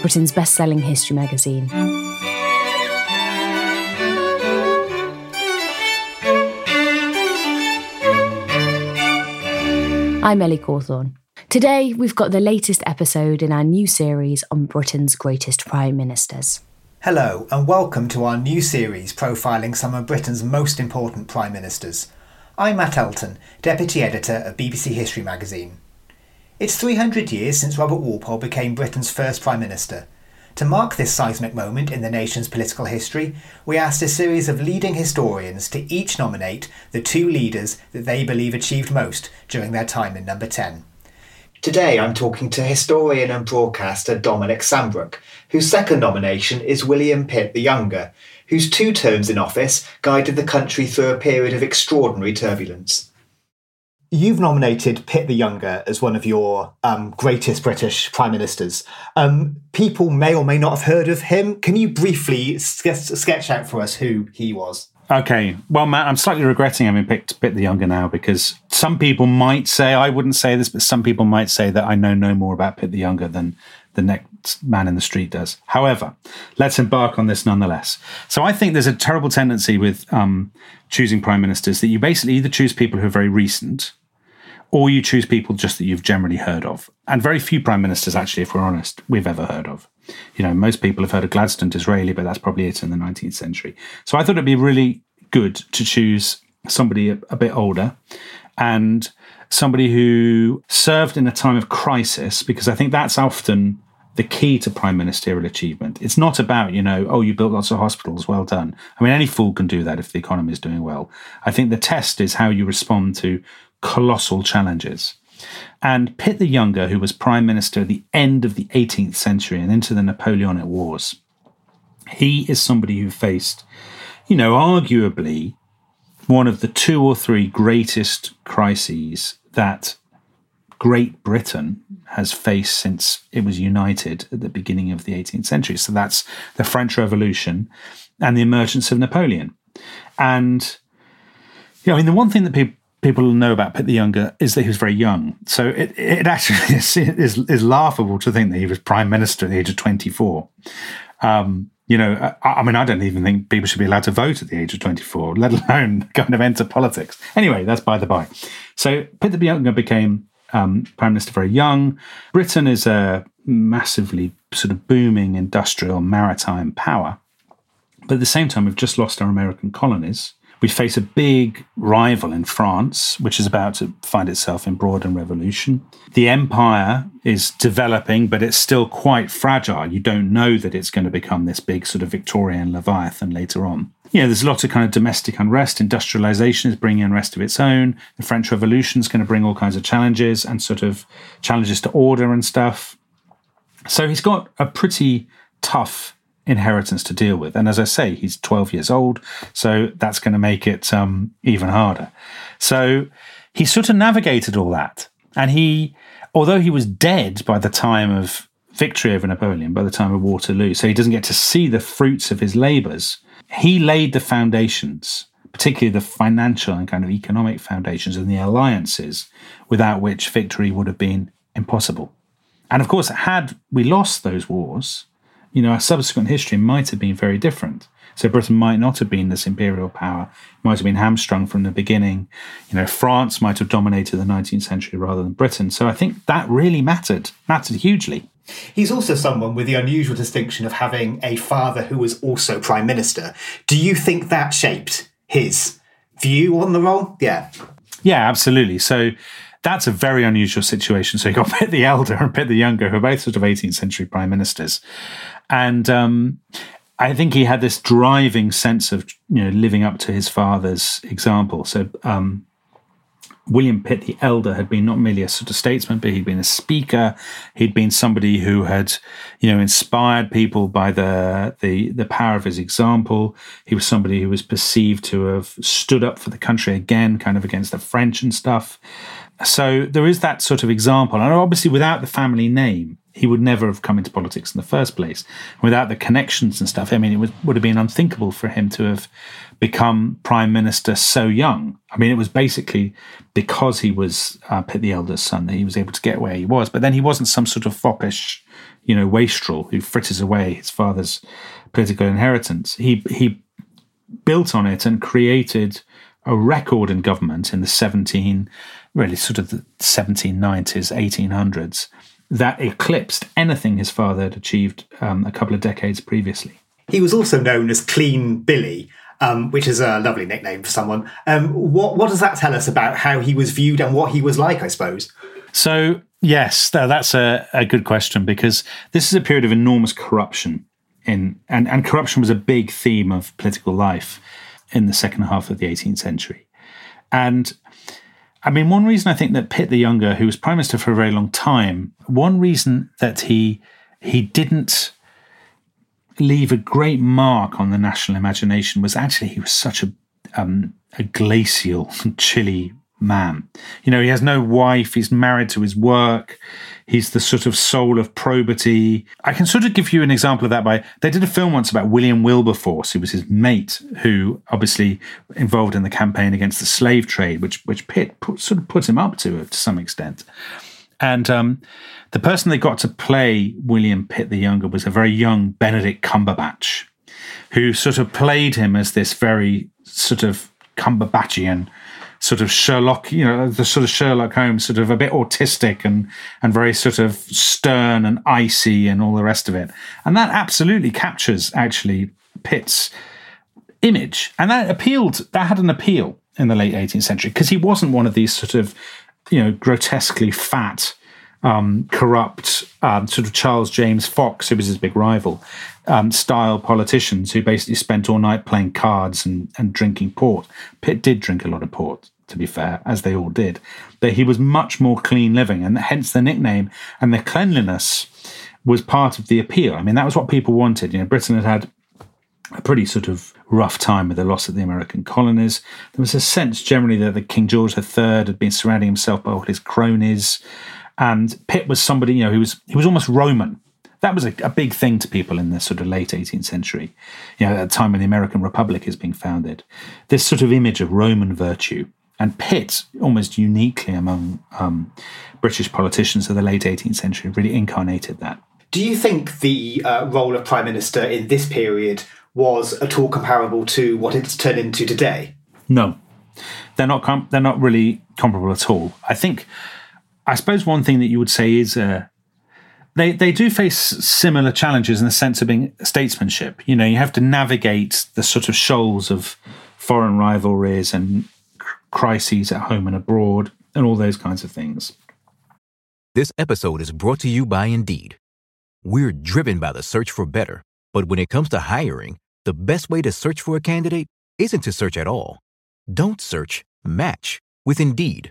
Britain's best selling history magazine. I'm Ellie Cawthorne. Today, we've got the latest episode in our new series on Britain's greatest prime ministers. Hello, and welcome to our new series profiling some of Britain's most important prime ministers. I'm Matt Elton, Deputy Editor of BBC History magazine. It's 300 years since Robert Walpole became Britain's first Prime Minister. To mark this seismic moment in the nation's political history, we asked a series of leading historians to each nominate the two leaders that they believe achieved most during their time in number 10. Today I'm talking to historian and broadcaster Dominic Sandbrook, whose second nomination is William Pitt the Younger, whose two terms in office guided the country through a period of extraordinary turbulence. You've nominated Pitt the Younger as one of your um, greatest British prime ministers. Um, people may or may not have heard of him. Can you briefly sketch out for us who he was? Okay. Well, Matt, I'm slightly regretting having picked Pitt the Younger now because some people might say, I wouldn't say this, but some people might say that I know no more about Pitt the Younger than the next man in the street does. However, let's embark on this nonetheless. So I think there's a terrible tendency with um, choosing prime ministers that you basically either choose people who are very recent or you choose people just that you've generally heard of. And very few prime ministers, actually, if we're honest, we've ever heard of. You know, most people have heard of Gladstone Disraeli, but that's probably it in the 19th century. So I thought it'd be really good to choose somebody a, a bit older and somebody who served in a time of crisis, because I think that's often the key to prime ministerial achievement. It's not about, you know, oh, you built lots of hospitals, well done. I mean, any fool can do that if the economy is doing well. I think the test is how you respond to colossal challenges. And Pitt the Younger, who was prime minister at the end of the 18th century and into the Napoleonic Wars, he is somebody who faced, you know, arguably one of the two or three greatest crises that Great Britain has faced since it was united at the beginning of the 18th century. So that's the French Revolution and the emergence of Napoleon. And, know, I mean, the one thing that people people know about Pitt the Younger is that he was very young. So it, it actually is, is, is laughable to think that he was prime minister at the age of 24. Um, you know, I, I, mean, I don't even think people should be allowed to vote at the age of 24, let alone kind of enter politics. Anyway, that's by the by. So Pitt the Younger became um, prime minister very young. Britain is a massively sort of booming industrial maritime power. But at the same time, we've just lost our American colonies. We face a big rival in France, which is about to find itself in broad and revolution. The empire is developing, but it's still quite fragile. You don't know that it's going to become this big sort of Victorian Leviathan later on. Know, there's a lot of kind of domestic unrest. Industrialization is bringing unrest of its own. The French Revolution is going to bring all kinds of challenges and sort of challenges to order and stuff. So he's got a pretty tough inheritance to deal with. And as I say, he's 12 years old, so that's going to make it um, even harder. So he sort of navigated all that. And he, although he was dead by the time of victory over Napoleon, by the time of Waterloo, so he doesn't get to see the fruits of his labors, he laid the foundations. Particularly the financial and kind of economic foundations and the alliances without which victory would have been impossible. And of course, had we lost those wars, you know, our subsequent history might have been very different. So Britain might not have been this imperial power, might have been hamstrung from the beginning. You know, France might have dominated the 19th century rather than Britain. So I think that really mattered, mattered hugely. He's also someone with the unusual distinction of having a father who was also prime minister. Do you think that shaped his view on the role? Yeah. Yeah, absolutely. So that's a very unusual situation. So you've got Pitt the Elder and Pitt the Younger, who are both sort of 18th century prime ministers. And um, I think he had this driving sense of you know living up to his father's example. So um, William Pitt the Elder had been not merely a sort of statesman, but he'd been a speaker. He'd been somebody who had, you know, inspired people by the the the power of his example. He was somebody who was perceived to have stood up for the country again, kind of against the French and stuff. So there is that sort of example, and obviously without the family name, he would never have come into politics in the first place. Without the connections and stuff, I mean, it would, would have been unthinkable for him to have become prime minister so young. I mean, it was basically because he was uh, Pitt the Elder's son that he was able to get where he was. But then he wasn't some sort of foppish, you know, wastrel who fritters away his father's political inheritance. He he built on it and created a record in government in the 17, really sort of the 1790s, 1800s that eclipsed anything his father had achieved um, a couple of decades previously. He was also known as Clean Billy, um, which is a lovely nickname for someone. Um, what, what does that tell us about how he was viewed and what he was like, I suppose? So, yes, that's a, a good question because this is a period of enormous corruption. In, and, and corruption was a big theme of political life in the second half of the 18th century. And I mean, one reason I think that Pitt the Younger, who was prime minister for a very long time, one reason that he he didn't leave a great mark on the national imagination was actually he was such a um, a glacial, chilly man. You know, he has no wife. He's married to his work. He's the sort of soul of probity. I can sort of give you an example of that by they did a film once about William Wilberforce, who was his mate, who obviously involved in the campaign against the slave trade, which which Pitt put, sort of put him up to to some extent. And um, the person they got to play William Pitt the Younger was a very young Benedict Cumberbatch, who sort of played him as this very sort of Cumberbatchian sort of Sherlock, you know, the sort of Sherlock Holmes, sort of a bit autistic and and very sort of stern and icy and all the rest of it. And that absolutely captures actually Pitt's image, and that appealed. That had an appeal in the late 18th century because he wasn't one of these sort of you know grotesquely fat um, corrupt um, sort of Charles James Fox, who was his big rival, um, style politicians who basically spent all night playing cards and, and drinking port. Pitt did drink a lot of port, to be fair, as they all did, but he was much more clean living, and hence the nickname and the cleanliness was part of the appeal. I mean, that was what people wanted. You know, Britain had had a pretty sort of rough time with the loss of the American colonies. There was a sense generally that the King George III had been surrounding himself by all his cronies. And Pitt was somebody, you know, he was he was almost Roman. That was a, a big thing to people in the sort of late 18th century, you know, at the time when the American Republic is being founded. This sort of image of Roman virtue. And Pitt, almost uniquely among um, British politicians of the late 18th century, really incarnated that. Do you think the uh, role of Prime Minister in this period was at all comparable to what it's turned into today? No, they're not. Com- they're not really comparable at all. I think I suppose one thing that you would say is uh, they they do face similar challenges in the sense of being statesmanship. You know, you have to navigate the sort of shoals of foreign rivalries and crises at home and abroad, and all those kinds of things. This episode is brought to you by Indeed. We're driven by the search for better, but when it comes to hiring, the best way to search for a candidate isn't to search at all. Don't search. Match with Indeed.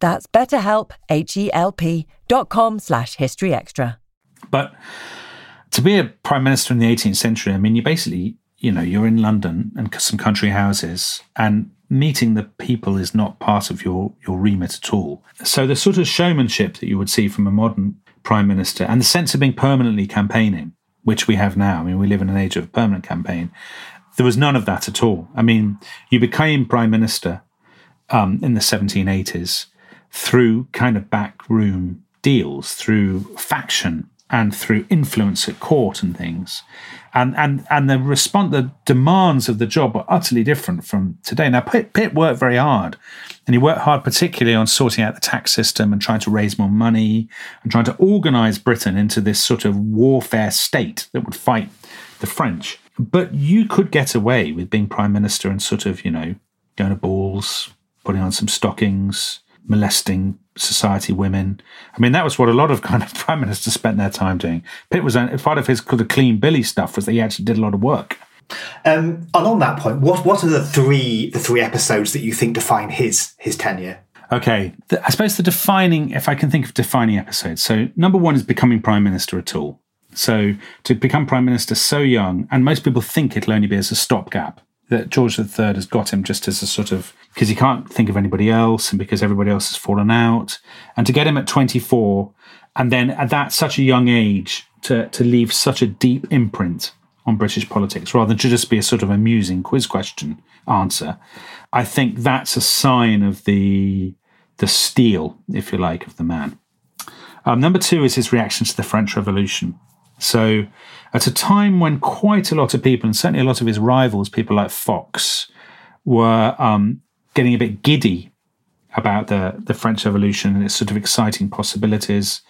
That's betterhelp, H-E-L-P dot com slash historyextra. But to be a prime minister in the 18th century, I mean, you basically, you know, you're in London and some country houses and meeting the people is not part of your, your remit at all. So the sort of showmanship that you would see from a modern prime minister and the sense of being permanently campaigning, which we have now. I mean, we live in an age of permanent campaign. There was none of that at all. I mean, you became prime minister um, in the 1780s through kind of backroom deals, through faction and through influence at court and things. And and and the response the demands of the job were utterly different from today. Now Pitt, Pitt worked very hard. And he worked hard particularly on sorting out the tax system and trying to raise more money and trying to organize Britain into this sort of warfare state that would fight the French. But you could get away with being prime minister and sort of, you know, going to balls, putting on some stockings, molesting society women. I mean, that was what a lot of kind of prime ministers spent their time doing. Pitt was part of his kind of clean Billy stuff was that he actually did a lot of work. Um, and on that point, what what are the three the three episodes that you think define his his tenure? Okay, the, I suppose the defining, if I can think of defining episodes. So number one is becoming prime minister at all. So to become prime minister so young, and most people think it'll only be as a stopgap that George III has got him just as a sort of because he can't think of anybody else and because everybody else has fallen out. And to get him at 24 and then at that such a young age to, to leave such a deep imprint on British politics rather than to just be a sort of amusing quiz question answer, I think that's a sign of the the steel, if you like, of the man. Um, number two is his reaction to the French Revolution. So, at a time when quite a lot of people, and certainly a lot of his rivals, people like Fox, were um, getting a bit giddy about the, the French Revolution and its sort of exciting possibilities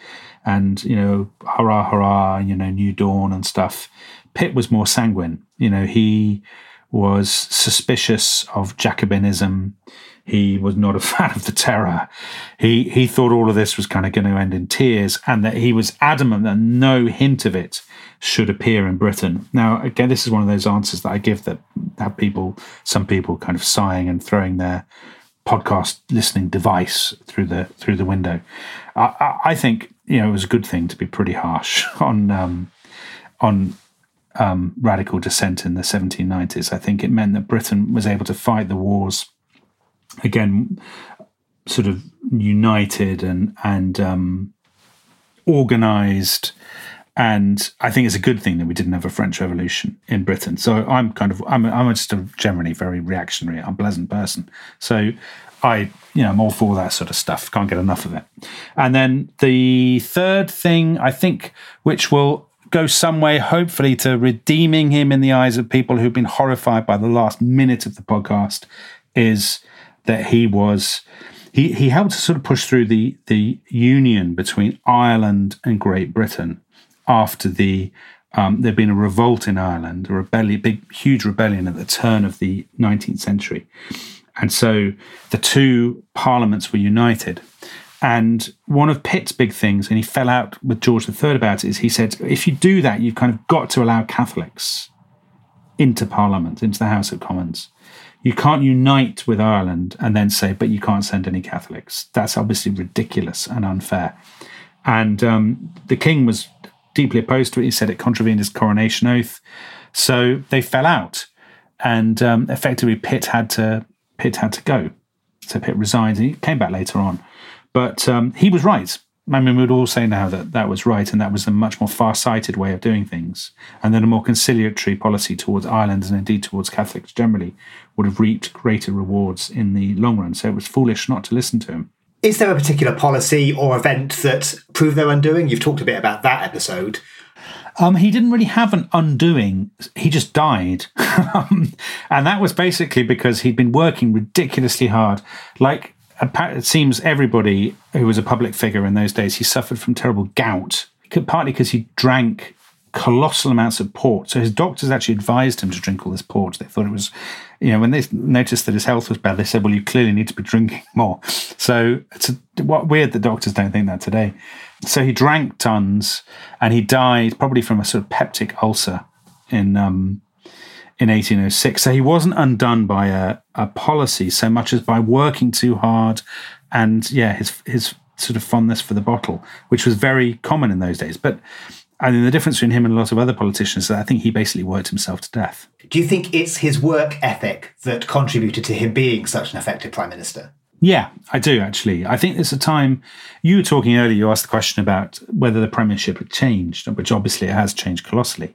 and, you know, hurrah, hurrah, you know, new dawn and stuff. Pitt was more sanguine. You know, he was suspicious of Jacobinism. He was not a fan of the terror. He he thought all of this was kind of going to end in tears, and that he was adamant that no hint of it should appear in Britain. Now, again, this is one of those answers that I give that have people, some people, kind of sighing and throwing their podcast listening device through the through the window. I, I think you know it was a good thing to be pretty harsh on um, on um, radical dissent in the 1790s. I think it meant that Britain was able to fight the wars again, sort of united and and um, organized and I think it's a good thing that we didn't have a French Revolution in Britain. So I'm kind of I'm I'm just a generally very reactionary, unpleasant person. So I you know I'm all for that sort of stuff. Can't get enough of it. And then the third thing I think, which will go some way, hopefully, to redeeming him in the eyes of people who've been horrified by the last minute of the podcast, is that he was he he helped to sort of push through the the union between Ireland and Great Britain after the um, there'd been a revolt in Ireland, a rebellion, big, huge rebellion at the turn of the 19th century. And so the two parliaments were united. And one of Pitt's big things, and he fell out with George III about it, is he said, if you do that, you've kind of got to allow Catholics into Parliament, into the House of Commons. You can't unite with Ireland and then say, but you can't send any Catholics. That's obviously ridiculous and unfair. And um, the king was deeply opposed to it. He said it contravened his coronation oath. So they fell out, and um, effectively Pitt had to Pitt had to go. So Pitt resigned. He came back later on, but um, he was right. I mean, we would all say now that that was right, and that was a much more far-sighted way of doing things, and then a more conciliatory policy towards Ireland and indeed towards Catholics generally would have reaped greater rewards in the long run. So it was foolish not to listen to him. Is there a particular policy or event that proved their undoing? You've talked a bit about that episode. Um, he didn't really have an undoing. He just died. and that was basically because he'd been working ridiculously hard. Like, it seems everybody who was a public figure in those days, he suffered from terrible gout, partly because he drank colossal amounts of port. So his doctors actually advised him to drink all this port. They thought it was, you know, when they noticed that his health was bad, they said, "Well, you clearly need to be drinking more." So it's a, what weird that doctors don't think that today. So he drank tons, and he died probably from a sort of peptic ulcer in um, in 1806. So he wasn't undone by a, a policy so much as by working too hard, and yeah, his his sort of fondness for the bottle, which was very common in those days. But I mean, the difference between him and a lot of other politicians is that I think he basically worked himself to death. Do you think it's his work ethic that contributed to him being such an effective prime minister? Yeah, I do actually. I think there's a time you were talking earlier. You asked the question about whether the premiership had changed, which obviously it has changed colossally.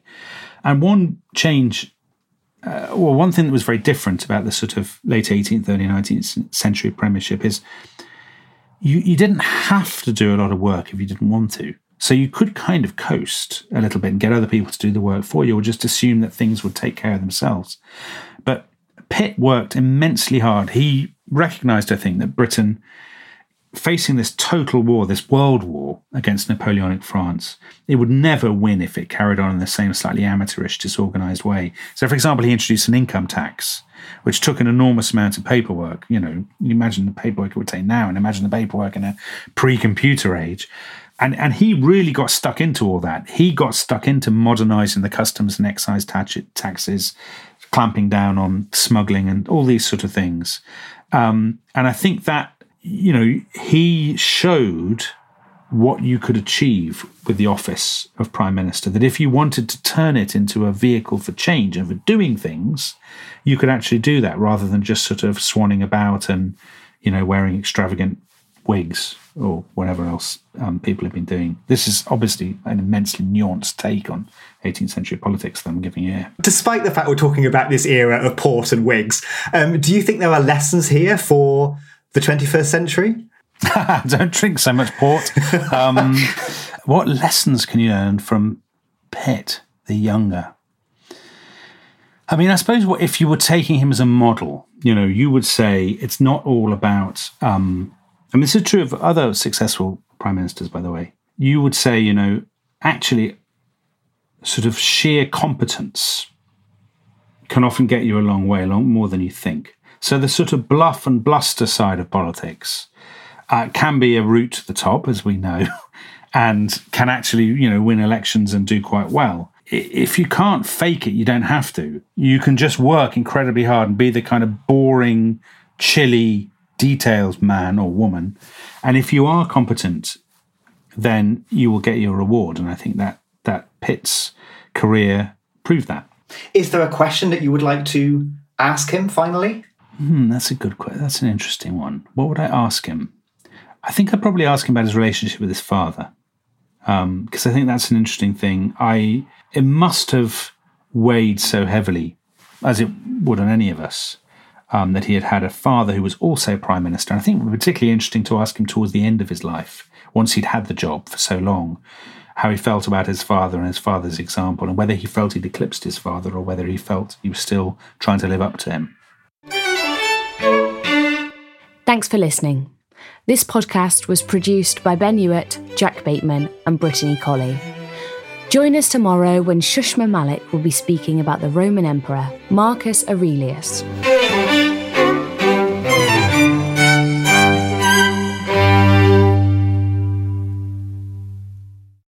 And one change, uh, well, one thing that was very different about the sort of late 18th, early 19th century premiership is you, you didn't have to do a lot of work if you didn't want to. So you could kind of coast a little bit and get other people to do the work for you, or just assume that things would take care of themselves. But Pitt worked immensely hard. He recognized, I think, that Britain, facing this total war, this world war against Napoleonic France, it would never win if it carried on in the same slightly amateurish, disorganized way. So, for example, he introduced an income tax, which took an enormous amount of paperwork. You know, imagine the paperwork it would take now, and imagine the paperwork in a pre computer age and and he really got stuck into all that. He got stuck into modernizing the customs and excise taxes, clamping down on smuggling and all these sort of things. Um, and I think that you know he showed what you could achieve with the office of prime minister. That if you wanted to turn it into a vehicle for change and for doing things, you could actually do that rather than just sort of swanning about and you know wearing extravagant wigs or whatever else um, people have been doing. This is obviously an immensely nuanced take on 18th century politics that I'm giving here. Despite the fact we're talking about this era of port and wigs, um, do you think there are lessons here for the 21st century? Don't drink so much port. Um, what lessons can you learn from Pitt, the younger? I mean, I suppose what, if you were taking him as a model, you know, you would say it's not all about um, and this is true of other successful prime ministers, by the way. You would say, you know, actually, sort of sheer competence can often get you a long way, a long more than you think. So the sort of bluff and bluster side of politics uh, can be a route to the top, as we know, and can actually, you know, win elections and do quite well. If you can't fake it, you don't have to. You can just work incredibly hard and be the kind of boring, chilly, details man or woman. And if you are competent, then you will get your reward. And I think that that Pitt's career proved that. Is there a question that you would like to ask him finally? Hmm, that's a good question. That's an interesting one. What would I ask him? I think I'd probably ask him about his relationship with his father, because um, I think that's an interesting thing. I it must have weighed so heavily, as it would on any of us, um, that he had had a father who was also prime minister. And I think it would be particularly interesting to ask him towards the end of his life, once he'd had the job for so long, how he felt about his father and his father's example, and whether he felt he'd eclipsed his father or whether he felt he was still trying to live up to him. Thanks for listening. This podcast was produced by Ben Hewitt, Jack Bateman, and Brittany Colley. Join us tomorrow when Shushma Malik will be speaking about the Roman Emperor Marcus Aurelius.